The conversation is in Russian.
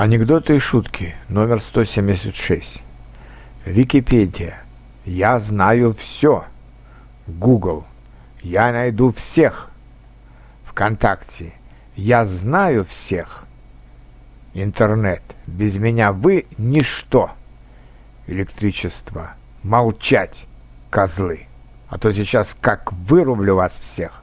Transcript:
Анекдоты и шутки, номер 176. Википедия. Я знаю все. Google. Я найду всех. ВКонтакте. Я знаю всех. Интернет. Без меня вы ничто. Электричество. Молчать, козлы. А то сейчас как вырублю вас всех.